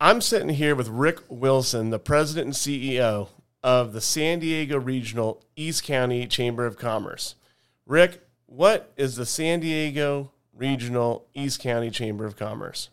I'm sitting here with Rick Wilson, the president and CEO of the San Diego Regional East County Chamber of Commerce. Rick, what is the San Diego Regional East County Chamber of Commerce?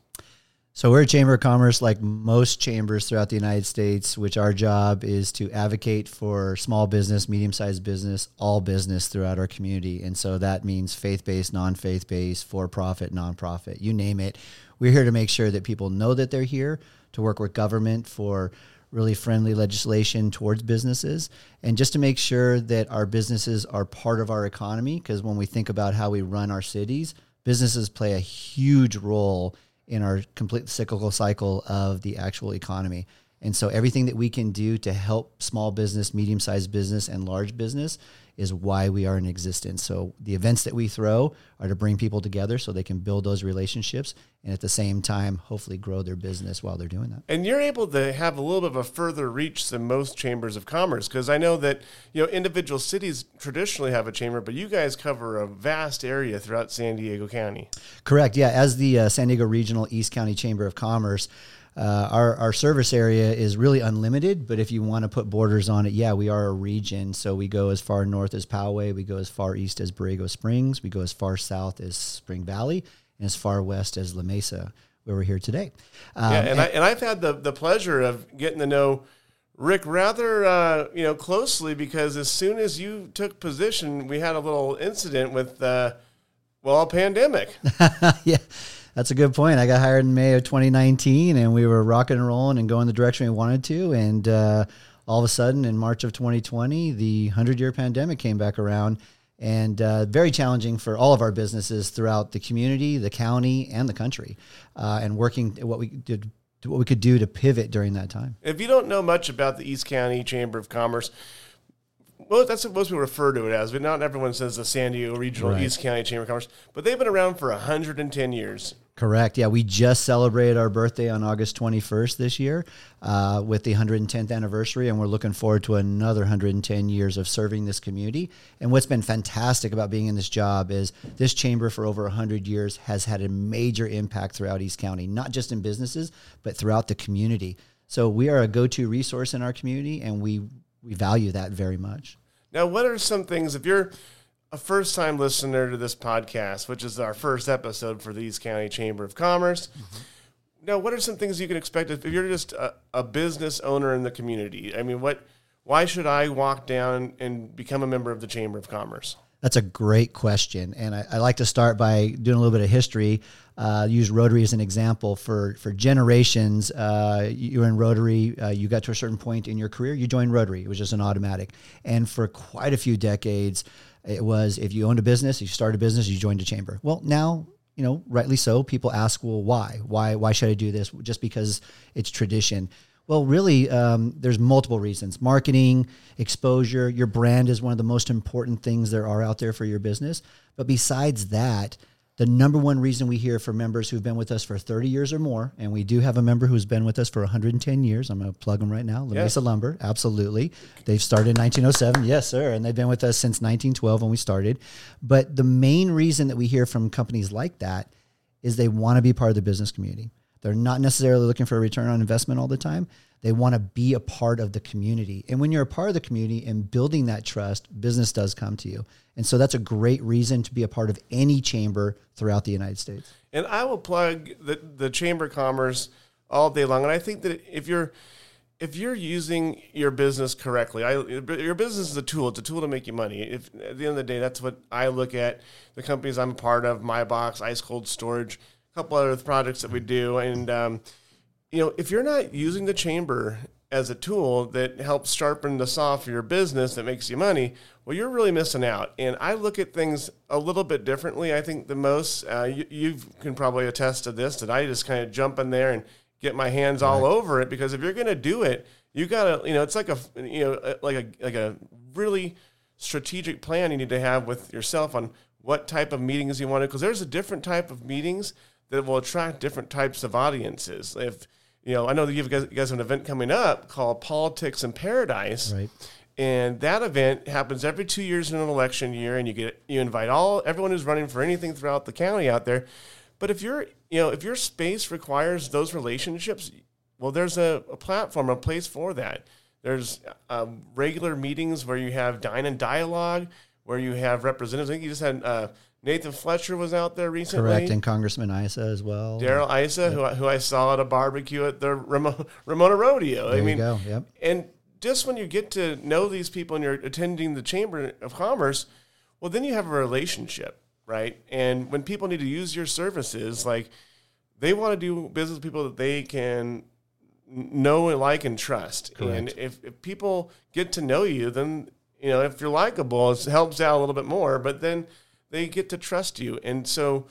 So we're a chamber of commerce like most chambers throughout the United States, which our job is to advocate for small business, medium-sized business, all business throughout our community. And so that means faith-based, non-faith-based, for-profit, non-profit, you name it. We're here to make sure that people know that they're here to work with government for really friendly legislation towards businesses and just to make sure that our businesses are part of our economy because when we think about how we run our cities, businesses play a huge role in our complete cyclical cycle of the actual economy. And so everything that we can do to help small business, medium sized business, and large business is why we are in existence. So the events that we throw are to bring people together so they can build those relationships and at the same time hopefully grow their business while they're doing that. And you're able to have a little bit of a further reach than most chambers of commerce because I know that you know individual cities traditionally have a chamber, but you guys cover a vast area throughout San Diego County. Correct. Yeah, as the uh, San Diego Regional East County Chamber of Commerce, uh, our, our service area is really unlimited, but if you want to put borders on it, yeah, we are a region. So we go as far north as Poway, we go as far east as Borrego Springs, we go as far south as Spring Valley, and as far west as La Mesa, where we're here today. Um, yeah, and, and, I, and I've had the, the pleasure of getting to know Rick rather uh, you know closely because as soon as you took position, we had a little incident with uh, well, a pandemic. yeah. That's a good point. I got hired in May of 2019, and we were rocking and rolling and going the direction we wanted to. And uh, all of a sudden, in March of 2020, the 100 year pandemic came back around, and uh, very challenging for all of our businesses throughout the community, the county, and the country. Uh, and working what we did, what we could do to pivot during that time. If you don't know much about the East County Chamber of Commerce, well, that's what most people refer to it as, but not everyone says the San Diego Regional right. East County Chamber of Commerce. But they've been around for 110 years. Correct. Yeah, we just celebrated our birthday on August 21st this year uh, with the 110th anniversary, and we're looking forward to another 110 years of serving this community. And what's been fantastic about being in this job is this chamber for over 100 years has had a major impact throughout East County, not just in businesses, but throughout the community. So we are a go to resource in our community, and we, we value that very much. Now, what are some things, if you're a first time listener to this podcast, which is our first episode for the East County Chamber of Commerce. Mm-hmm. Now, what are some things you can expect if you're just a, a, business owner in the community? I mean, what, why should I walk down and become a member of the Chamber of Commerce? That's a great question, and I, I like to start by doing a little bit of history. Uh, use Rotary as an example for for generations. Uh, you were in Rotary. Uh, you got to a certain point in your career, you joined Rotary. It was just an automatic, and for quite a few decades, it was if you owned a business, you started a business, you joined a chamber. Well, now you know, rightly so. People ask, well, why? Why? Why should I do this? Just because it's tradition. Well, really, um, there's multiple reasons. Marketing, exposure, your brand is one of the most important things there are out there for your business. But besides that, the number one reason we hear from members who've been with us for 30 years or more, and we do have a member who's been with us for 110 years. I'm going to plug them right now. La Mesa Lumber, absolutely. They've started in 1907. Yes, sir. And they've been with us since 1912 when we started. But the main reason that we hear from companies like that is they want to be part of the business community. They're not necessarily looking for a return on investment all the time. They want to be a part of the community. And when you're a part of the community and building that trust, business does come to you. And so that's a great reason to be a part of any chamber throughout the United States. And I will plug the, the Chamber of Commerce all day long. And I think that if you're if you're using your business correctly, I, your business is a tool. It's a tool to make you money. If at the end of the day, that's what I look at. The companies I'm a part of, MI-BOX, Ice Cold Storage, a couple other projects that we do, and um, you know, if you're not using the chamber as a tool that helps sharpen the saw for your business that makes you money, well, you're really missing out. And I look at things a little bit differently. I think the most, uh, you, you, can probably attest to this, that I just kind of jump in there and get my hands all right. over it because if you're going to do it, you got to, you know, it's like a, you know, like a, like a really strategic plan you need to have with yourself on what type of meetings you want to, because there's a different type of meetings that will attract different types of audiences. If, you know, I know that you guys, you guys have an event coming up called Politics in Paradise. Right. And that event happens every two years in an election year, and you get you invite all everyone who's running for anything throughout the county out there. But if you're you know if your space requires those relationships, Well, there's a, a platform, a place for that. There's uh, regular meetings where you have dine and dialogue, where you have representatives. I think you just had uh, Nathan Fletcher was out there recently. Correct, and Congressman Issa as well. Darrell Issa, who, I- who I saw at a barbecue at the Ramona, Ramona Rodeo. There I mean, you go. Yep. and just when you get to know these people and you're attending the Chamber of Commerce, well, then you have a relationship, right? And when people need to use your services, like they want to do business with people that they can know and like and trust. And if, if people get to know you, then you know if you're likable, it helps out a little bit more. But then they get to trust you, and so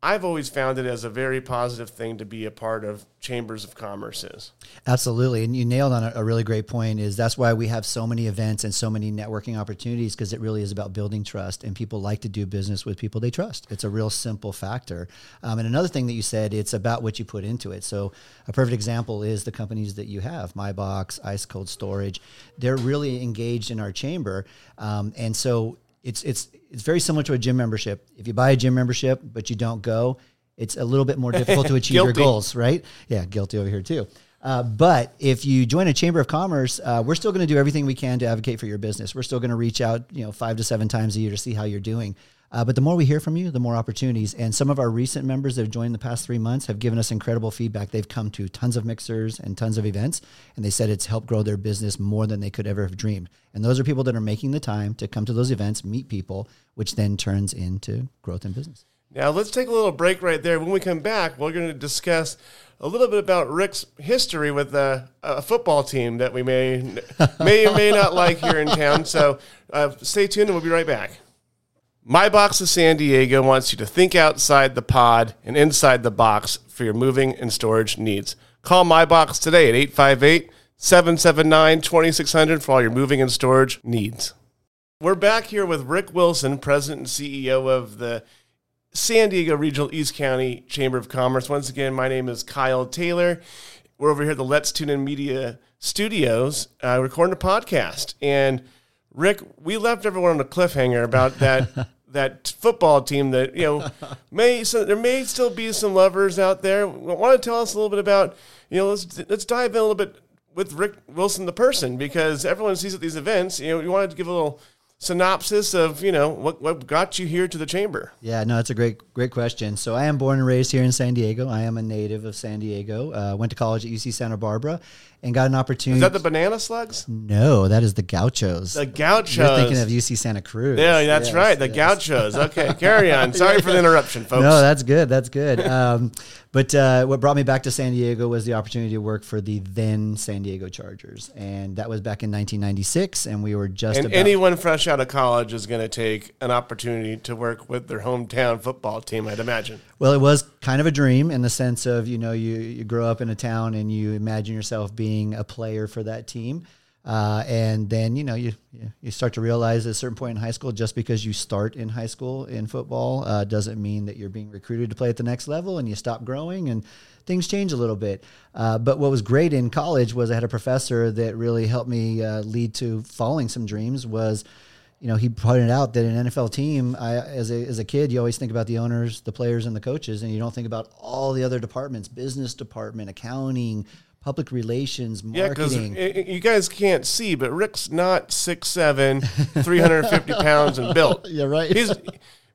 I've always found it as a very positive thing to be a part of chambers of commerces. Absolutely, and you nailed on a, a really great point. Is that's why we have so many events and so many networking opportunities because it really is about building trust, and people like to do business with people they trust. It's a real simple factor. Um, and another thing that you said, it's about what you put into it. So a perfect example is the companies that you have, MI-BOX, Ice Cold Storage. They're really engaged in our chamber, um, and so it's it's it's very similar to a gym membership. If you buy a gym membership but you don't go, it's a little bit more difficult to achieve your goals, right? Yeah, guilty over here too. Uh, but if you join a chamber of commerce, uh, we're still going to do everything we can to advocate for your business. We're still going to reach out, you know, five to seven times a year to see how you're doing. Uh, but the more we hear from you, the more opportunities. And some of our recent members that have joined the past three months have given us incredible feedback. They've come to tons of mixers and tons of events, and they said it's helped grow their business more than they could ever have dreamed. And those are people that are making the time to come to those events, meet people, which then turns into growth in business. Now, let's take a little break right there. When we come back, we're going to discuss a little bit about Rick's history with a, a football team that we may may or may not like here in town. So uh, stay tuned, and we'll be right back. MI-BOX of San Diego wants you to think outside the pod and inside the box for your moving and storage needs. Call MI-BOX today at 858 779 2600 for all your moving and storage needs. We're back here with Rick Wilson, President and CEO of the San Diego Regional East County Chamber of Commerce. Once again, my name is Kyle Taylor. We're over here at the Let's Tune In Media Studios uh, recording a podcast. And Rick, we left everyone on a cliffhanger about that that football team that you know may so there may still be some lovers out there. Want to tell us a little bit about you know let's let's dive in a little bit with Rick Wilson the person because everyone sees at these events. You know, you wanted to give a little synopsis of you know what what got you here to the chamber. Yeah, no, it's a great, great question. So I am born and raised here in San Diego. I am a native of San Diego. Uh, went to college at UC Santa Barbara, and got an opportunity. Is that the banana slugs? no, that is the Gauchos. The Gauchos. You're thinking of UC Santa Cruz. Yeah, that's Yes, right. The yes. Gauchos. Okay, carry on. Sorry for the interruption, folks. No, that's good. That's good. Um, but uh, what brought me back to San Diego was the opportunity to work for the then San Diego Chargers, and that was back in 1996. And we were just and about anyone fresh out of college is going to take an opportunity to work with their hometown football team, I'd imagine. Well, it was kind of a dream in the sense of you know you you grow up in a town and you imagine yourself being a player for that team, uh, and then you know you you start to realize at a certain point in high school, just because you start in high school in football uh, doesn't mean that you're being recruited to play at the next level, and you stop growing and things change a little bit. Uh, but what was great in college was I had a professor that really helped me uh, lead to following some dreams. Was you know, he pointed out that an NFL team, I, as a as a kid, you always think about the owners, the players, and the coaches, and you don't think about all the other departments: business department, accounting, public relations, Yeah, because marketing. you guys can't see, but Rick's not 6'7", 350 pounds and built. Yeah, right. He's,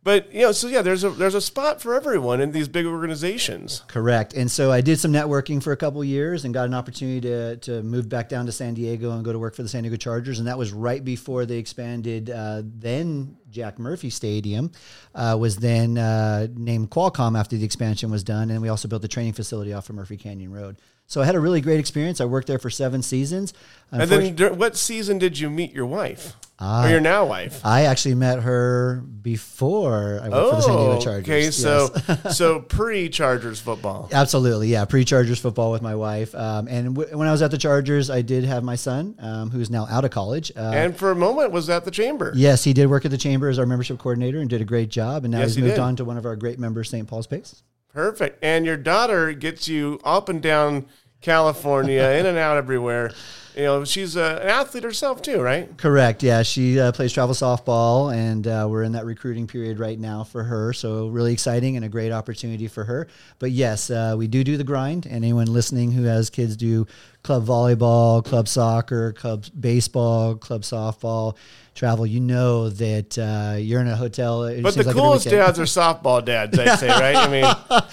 but you know, so yeah, there's a there's a spot for everyone in these big organizations. Correct. And so I did some networking for a couple years and got an opportunity to, to move back down to San Diego and go to work for the San Diego Chargers. And that was right before they expanded. Uh, then Jack Murphy Stadium uh, was then uh, named Qualcomm after the expansion was done. And we also built the training facility off of Murphy Canyon Road. So I had a really great experience. I worked there for seven seasons. And then, what season did you meet your wife or your now wife? I actually met her before I worked for the San Diego Chargers. Oh, okay. So Yes. so pre Chargers football. Absolutely, yeah. Pre-Chargers football with my wife, um, and w- when I was at the Chargers, I did have my son, um, who's now out of college. Uh, And for a moment was at the chamber. yes, he did work at the chamber as our membership coordinator and did a great job. And now Yes, he's he moved did. on to one of our great members, St. Paul's Pace. Perfect. And your daughter gets you up and down California, in and out everywhere. You know, she's a, an athlete herself too, right? Correct. Yeah, she uh, plays travel softball, and uh, we're in that recruiting period right now for her. So really exciting and a great opportunity for her. But yes, uh, we do do the grind. And anyone listening who has kids do club volleyball, club soccer, club baseball, club softball, travel, you know that uh, you're in a hotel. It But the seems like coolest dads are softball dads, I'd say, right? I mean,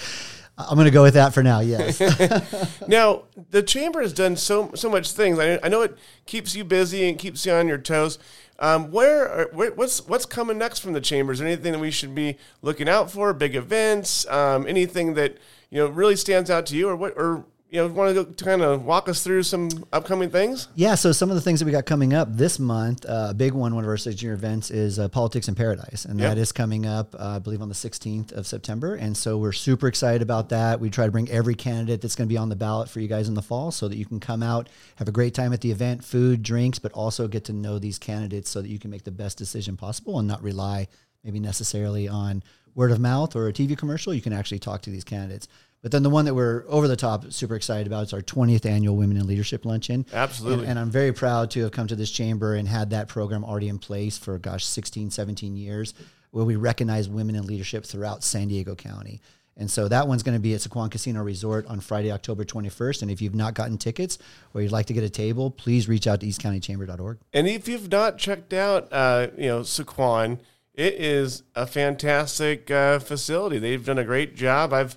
I'm going to go with that for now. Yes. Now, the chamber has done so so much things. I, I know it keeps you busy and keeps you on your toes. Um, where, are, where what's what's coming next from the chambers? Anything that we should be looking out for? Big events? Um, anything that you know really stands out to you, or what? Or you know, want to kind of walk us through some upcoming things? Yeah, so some of the things that we got coming up this month, uh, a big one, one of our signature events is uh, Politics in Paradise, and Yep. that is coming up, uh, I believe, on the 16th of September. And so we're super excited about that. We try to bring every candidate that's going to be on the ballot for you guys in the fall, so that you can come out, have a great time at the event, food, drinks, but also get to know these candidates, so that you can make the best decision possible and not rely maybe necessarily on word of mouth or a TV commercial. You can actually talk to these candidates. But then the one that we're over the top super excited about is our 20th annual Women in Leadership Luncheon. Absolutely. And, and I'm very proud to have come to this chamber and had that program already in place for, gosh, 16, 17 years, where we recognize women in leadership throughout San Diego County. And so that one's going to be at Sycuan Casino Resort on Friday, October 21st. And if you've not gotten tickets or you'd like to get a table, please reach out to eastcountychamber.org. And if you've not checked out, uh, you know, Sycuan, it is a fantastic uh, facility. They've done a great job. I've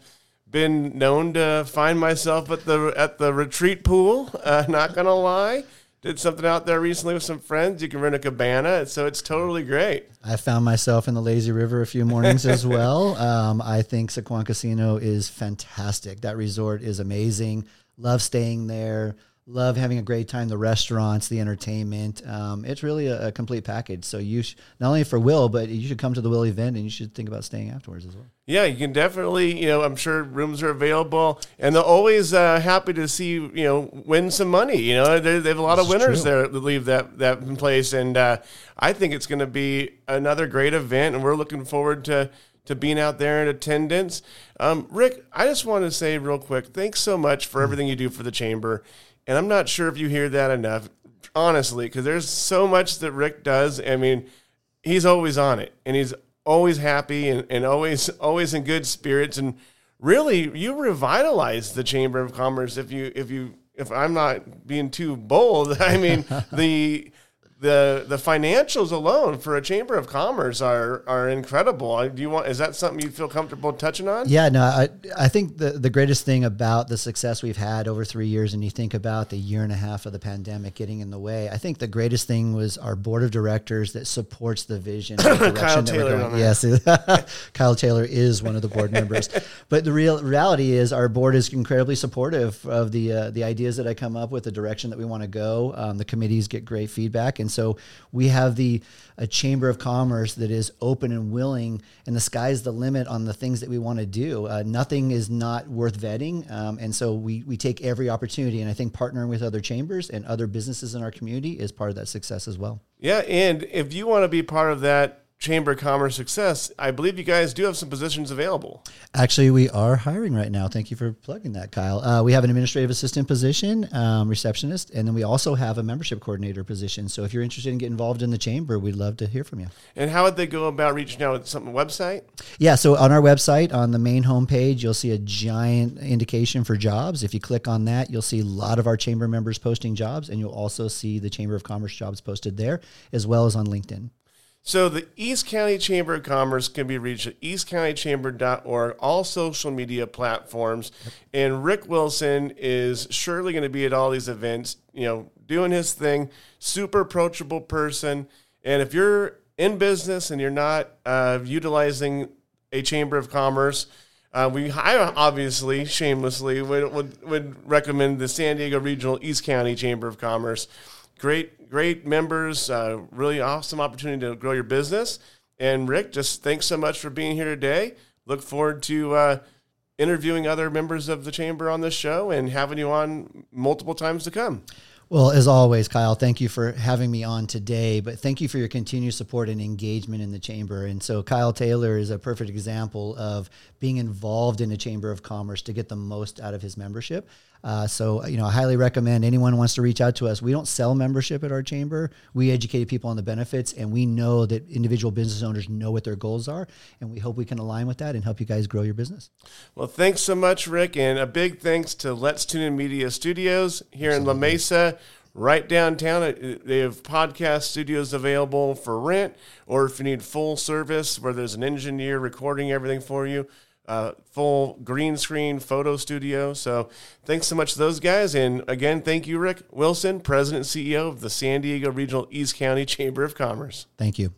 been known to find myself at the at the retreat pool. Uh, not gonna lie, did something out there recently with some friends. You can rent a cabana, so it's totally great. I found myself in the lazy river a few mornings as well. Um, I think Sycuan Casino is fantastic. That resort is amazing. Love staying there. Love having a great time. The restaurants, the entertainment. Um, it's really a, a complete package. So you sh- not only for Will, but you should come to the Will event and you should think about staying afterwards as well. Yeah, you can definitely, you know, I'm sure rooms are available, and they're always uh, happy to see you, know, win some money. You know, they, they have a lot of winners true. there that leave that that in place, and uh, I think it's going to be another great event, and we're looking forward to to being out there in attendance. Um, Rick, I just want to say real quick, thanks so much for everything you do for the chamber, and I'm not sure if you hear that enough, honestly, because there's so much that Rick does. I mean, he's always on it and he's always happy and, and always always in good spirits and really you revitalize the chamber of commerce if you if you if i'm not being too bold i mean the the the financials alone for a chamber of commerce are are incredible do you want is that something you feel comfortable touching on Yeah, no, I, I think the, the greatest thing about the success we've had over three years, and you think about the year and a half of the pandemic getting in the way, I think the greatest thing was our board of directors that supports the vision. the Kyle direction that we're Taylor. Yes, Kyle Taylor is one of the board members. But the real reality is our board is incredibly supportive of the uh, the ideas that I come up with, the direction that we want to go. Um, the committees get great feedback, and so we have the a chamber of commerce that is open and willing, and the sky's the limit on the things that we want to do. Uh, nothing is not worth vetting, um, and so we we take every opportunity. And I think partnering with other chambers and other businesses in our community is part of that success as well. yeah and if you want to be part of that chamber of commerce success i believe you guys do have some positions available Actually, we are hiring right now. Thank you for plugging that, Kyle. Uh, we have an administrative assistant position, um, receptionist, and then we also have a membership coordinator position. So if you're interested in getting involved in the chamber, we'd love to hear from you. and how would they go about reaching out with some website Yeah, so on our website, on the main homepage, you'll see a giant indication for jobs. If you click on that, you'll see a lot of our chamber members posting jobs, and you'll also see the Chamber of Commerce jobs posted there, as well as on LinkedIn. So the East County Chamber of Commerce can be reached at eastcountychamber.org, all social media platforms. And Rick Wilson is surely going to be at all these events, you know, doing his thing, super approachable person. And if you're in business and you're not uh, utilizing a Chamber of Commerce, uh, we I obviously shamelessly would, would would recommend the San Diego Regional East County Chamber of Commerce. Great, great members. Uh, really awesome opportunity to grow your business. And Rick, just thanks so much for being here today. Look forward to uh, interviewing other members of the chamber on this show and having you on multiple times to come. Well, as always, Kyle, thank you for having me on today, but thank you for your continued support and engagement in the chamber. And so, Kyle Taylor is a perfect example of being involved in a chamber of commerce to get the most out of his membership. Uh, so, you know, I highly recommend anyone wants to reach out to us. We don't sell membership at our chamber. We educate people on the benefits, and we know that individual business owners know what their goals are, and we hope we can align with that and help you guys grow your business. Well, thanks so much, Rick, and a big thanks to Let's Tune In Media Studios here in La Mesa right downtown. Uh, they have podcast studios available for rent, or if you need full service where there's an engineer recording everything for you, uh, full green screen photo studio. So thanks so much to those guys. And again, thank you, Rick Wilson, President and CEO of the San Diego Regional East County Chamber of Commerce. Thank you.